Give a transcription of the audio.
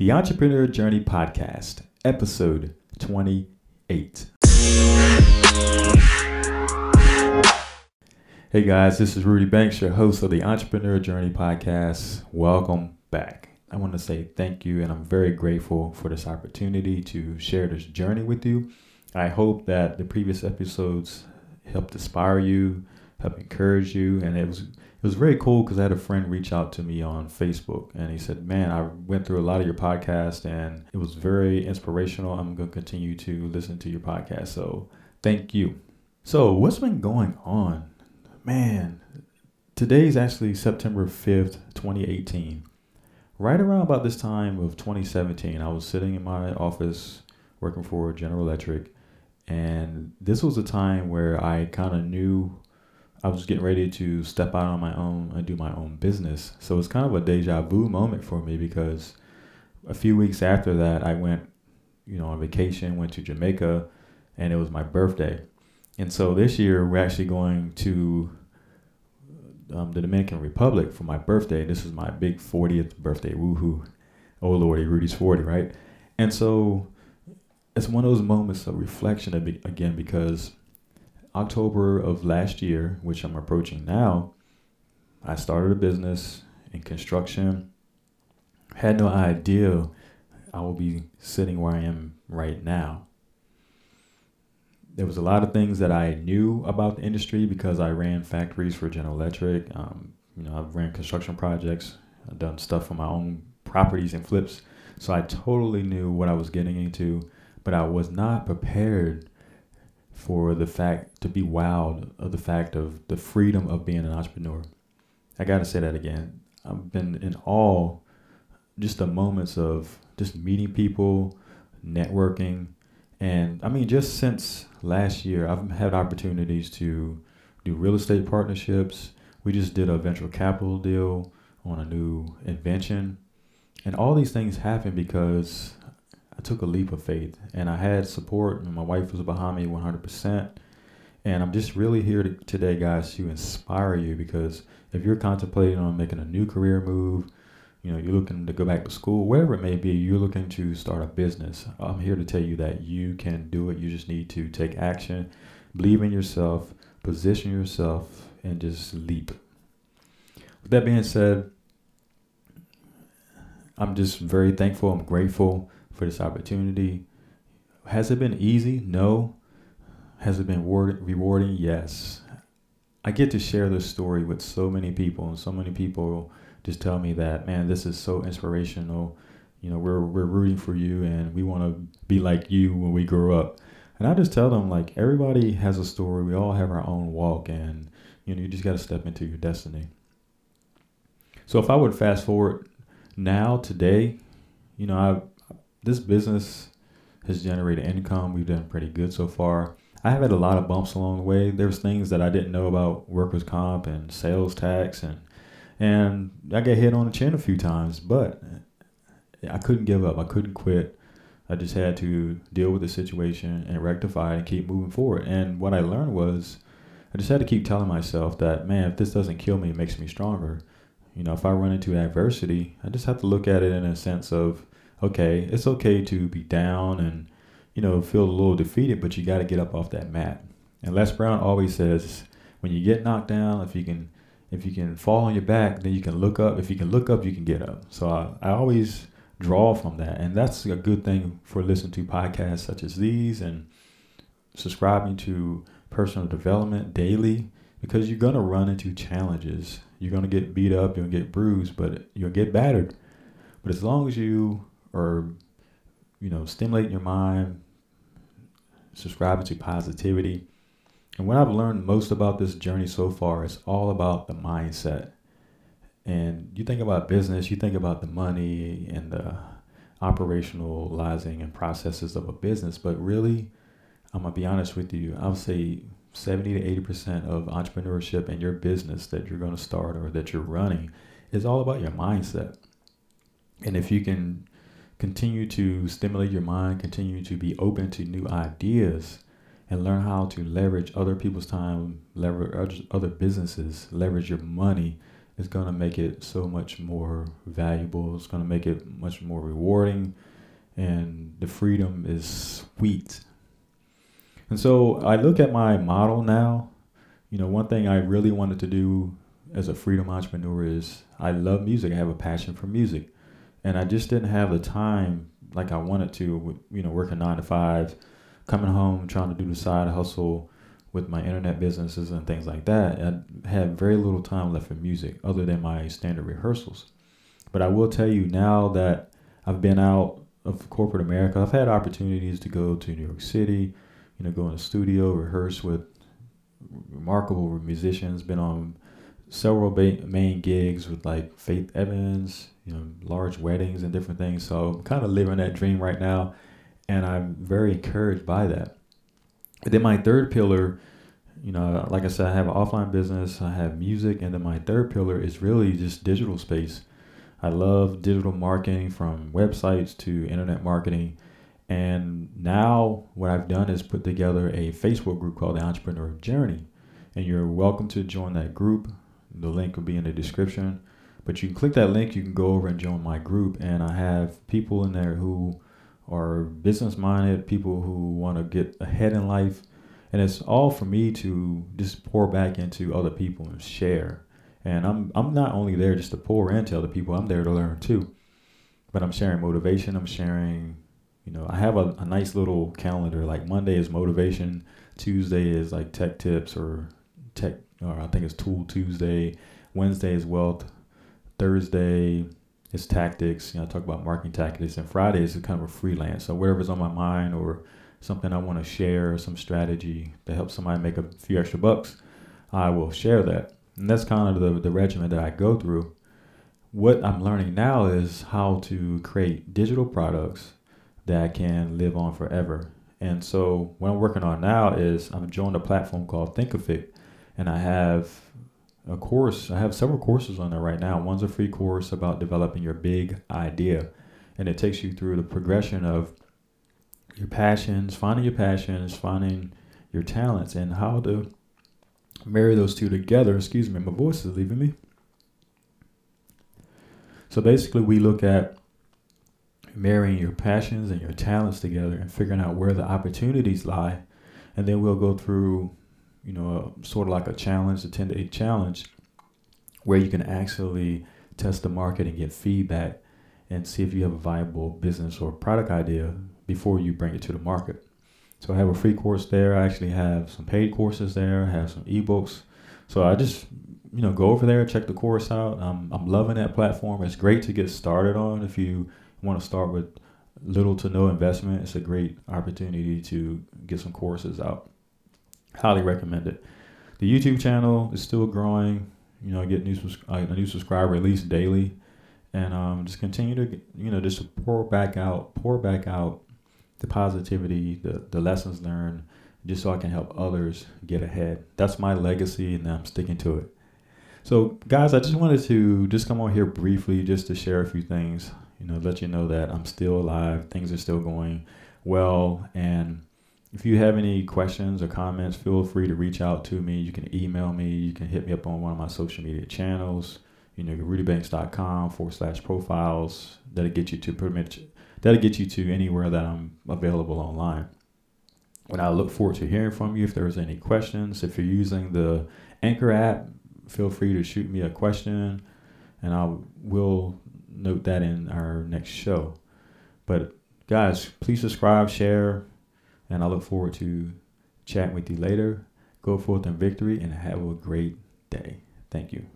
The Entrepreneur Journey Podcast, episode 28. Hey guys, this is Rudy Banks, your host of the Entrepreneur Journey Podcast. Welcome back. I want to say thank you, and I'm very grateful for this opportunity to share this journey with you. I hope that the previous episodes helped inspire you, help encourage you, and it was it was very cool because I had a friend reach out to me on Facebook and he said, Man, I went through a lot of your podcast and it was very inspirational. I'm going to continue to listen to your podcast. So thank you. So, what's been going on? Man, today's actually September 5th, 2018. Right around about this time of 2017, I was sitting in my office working for General Electric. And this was a time where I kind of knew I was getting ready to step out on my own and do my own business. So it's kind of a deja vu moment for me because a few weeks after that, I went, you know, on vacation, went to Jamaica, and it was my birthday. And so this year, we're actually going to um, the Dominican Republic for my birthday. This is my big 40th birthday. Woohoo. Oh, Lordy, Rudy's 40, right? And so it's one of those moments of reflection again because October of last year, which I'm approaching now, I started a business in construction. Had no idea I will be sitting where I am right now. There was a lot of things that I knew about the industry because I ran factories for General Electric. Um, you know, I've ran construction projects. I've done stuff for my own properties and flips. So I totally knew what I was getting into, but I was not prepared for the fact to be wowed of the fact of the freedom of being an entrepreneur. I got to say that again. I've been in awe just the moments of just meeting people, networking, and I mean just since last year I've had opportunities to do real estate partnerships. We just did a venture capital deal on a new invention. And all these things happen because I took a leap of faith and I had support and my wife was behind me 100%. And I'm just really here to, today, guys, to inspire you because if you're contemplating on making a new career move, you know, you're looking to go back to school, whatever it may be, you're looking to start a business. I'm here to tell you that you can do it. You just need to take action, believe in yourself, position yourself, and just leap. With that being said, I'm just very thankful. I'm grateful for this opportunity. Has it been easy? No. Has it been rewarding? Yes. I get to share this story with so many people, and so many people just tell me that, man, this is so inspirational. You know, we're we're rooting for you, and we want to be like you when we grow up. And I just tell them like everybody has a story. We all have our own walk, and you know, you just got to step into your destiny. So if I would fast forward now today, you know, I this business has generated income. We've done pretty good so far. I have had a lot of bumps along the way. There's things that I didn't know about workers' comp and sales tax, and and I got hit on the chin a few times, but I couldn't give up. I couldn't quit. I just had to deal with the situation and rectify it and keep moving forward. And what I learned was I just had to keep telling myself that, man, if this doesn't kill me, it makes me stronger. You know, if I run into adversity, I just have to look at it in a sense of okay, it's okay to be down and you know feel a little defeated, but you got to get up off that mat. And Les Brown always says, when you get knocked down, if you can if you can fall on your back, then you can look up. If you can look up, you can get up. So I, I always draw from that, and that's a good thing for listening to podcasts such as these and subscribing to personal development daily because you're gonna run into challenges. You're gonna get beat up, gonna get bruised, but you'll get battered. But as long as you or you know stimulating your mind subscribing to positivity. And what i've learned most about this journey so far is all about the mindset. And you think about business you think about the money and the operationalizing and processes of a business but really i'm gonna be honest with you i would say 70 to 80 percent of entrepreneurship and your business that you're going to start or that you're running is all about your mindset. And if you can continue to stimulate your mind, continue to be open to new ideas, and learn how to leverage other people's time, leverage other businesses, leverage your money, is going to make it so much more valuable. It's going to make it much more rewarding, and the freedom is sweet. And so I look at my model now. You know, one thing I really wanted to do as a freedom entrepreneur is I love music. I have a passion for music, and I just didn't have the time like I wanted to. You know, working nine to five, coming home trying to do the side hustle with my internet businesses and things like that. I had very little time left for music other than my standard rehearsals. But I will tell you now that I've been out of corporate America, I've had opportunities to go to New York City, you know, go in the studio, rehearse with remarkable musicians, been on several ba- main gigs with like Faith Evans, you know, large weddings and different things. So I'm kind of living that dream right now, and I'm very encouraged by that. And then my third pillar, you know, like I said, I have an offline business, I have music, and then my third pillar is really just digital space. I love digital marketing from websites to internet marketing. And now what I've done is put together a Facebook group called the Entrepreneur Journey. And you're welcome to join that group. The link will be in the description. But you can click that link, you can go over and join my group. And I have people in there who are business minded, people who want to get ahead in life. And it's all for me to just pour back into other people and share. And I'm I'm not only there just to pour into other people, I'm there to learn too. But I'm sharing motivation, I'm sharing, you know, I have a, a nice little calendar. Like Monday is motivation, Tuesday is like tech tips or tech or I think it's tool Tuesday, Wednesday is wealth, Thursday is tactics. You know, I talk about marketing tactics, and Friday is kind of a freelance. So whatever's on my mind or something I want to share, some strategy to help somebody make a few extra bucks, I will share that. And that's kind of the, the regimen that I go through. What I'm learning now is how to create digital products that can live on forever. And so what I'm working on now is I've joined a platform called Thinkific, and I have a course. I have several courses on there right now. One's a free course about developing your big idea, and it takes you through the progression of your passions, finding your passions, finding your talents, and how to marry those two together. Excuse me, my voice is leaving me. So basically, we look at marrying your passions and your talents together and figuring out where the opportunities lie. And then we'll go through you know, sort of like a challenge, a 10 day challenge, where you can actually test the market and get feedback and see if you have a viable business or product idea before you bring it to the market. So I have a free course there. I actually have some paid courses there. I have some ebooks. So I just, you know, go over there, check the course out. I'm, I'm loving that platform. It's great to get started on if you want to start with little to no investment. It's a great opportunity to get some courses out. Highly recommend it. The YouTube channel is still growing. You know, I get new uh, a new subscriber at least daily, and um, just continue to you know just pour back out, pour back out the positivity, the the lessons learned, just so I can help others get ahead. That's my legacy, and I'm sticking to it. So, guys, I just wanted to just come on here briefly, just to share a few things. You know, let you know that I'm still alive. Things are still going well, and if you have any questions or comments, feel free to reach out to me. You can email me. You can hit me up on one of my social media channels. You know, rudybanks.com forward slash profiles. That'll get you to pretty much, that'll get you to anywhere that I'm available online. And I look forward to hearing from you. If there's any questions, if you're using the Anchor app, feel free to shoot me a question and I will note that in our next show. But guys, please subscribe, share, and I look forward to chatting with you later. Go forth in victory and have a great day. Thank you.